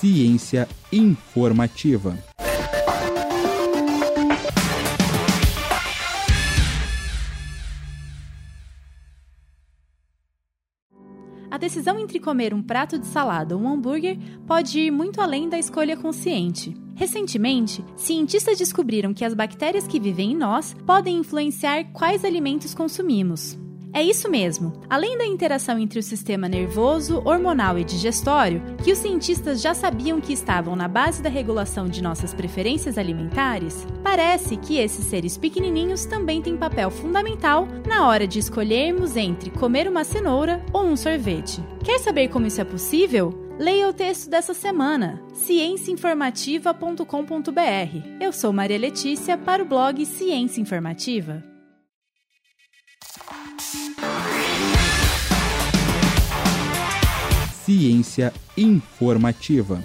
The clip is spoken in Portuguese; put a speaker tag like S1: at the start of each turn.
S1: Ciência informativa.
S2: A decisão entre comer um prato de salada ou um hambúrguer pode ir muito além da escolha consciente. Recentemente, cientistas descobriram que as bactérias que vivem em nós podem influenciar quais alimentos consumimos. É isso mesmo. Além da interação entre o sistema nervoso, hormonal e digestório, que os cientistas já sabiam que estavam na base da regulação de nossas preferências alimentares, parece que esses seres pequenininhos também têm papel fundamental na hora de escolhermos entre comer uma cenoura ou um sorvete. Quer saber como isso é possível? Leia o texto dessa semana, cienciainformativa.com.br. Eu sou Maria Letícia para o blog Ciência Informativa.
S1: Ciência informativa.